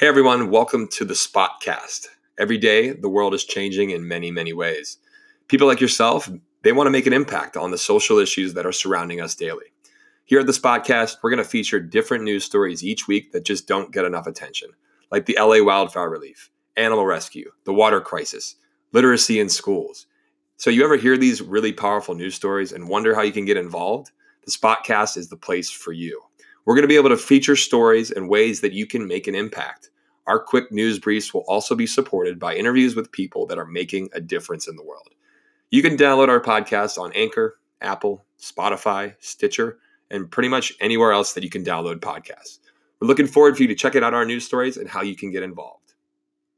Hey everyone, welcome to the Spotcast. Every day, the world is changing in many, many ways. People like yourself, they want to make an impact on the social issues that are surrounding us daily. Here at the Spotcast, we're going to feature different news stories each week that just don't get enough attention, like the LA wildfire relief, animal rescue, the water crisis, literacy in schools. So, you ever hear these really powerful news stories and wonder how you can get involved? The Spotcast is the place for you. We're going to be able to feature stories and ways that you can make an impact. Our quick news briefs will also be supported by interviews with people that are making a difference in the world. You can download our podcast on Anchor, Apple, Spotify, Stitcher, and pretty much anywhere else that you can download podcasts. We're looking forward for you to check out our news stories and how you can get involved.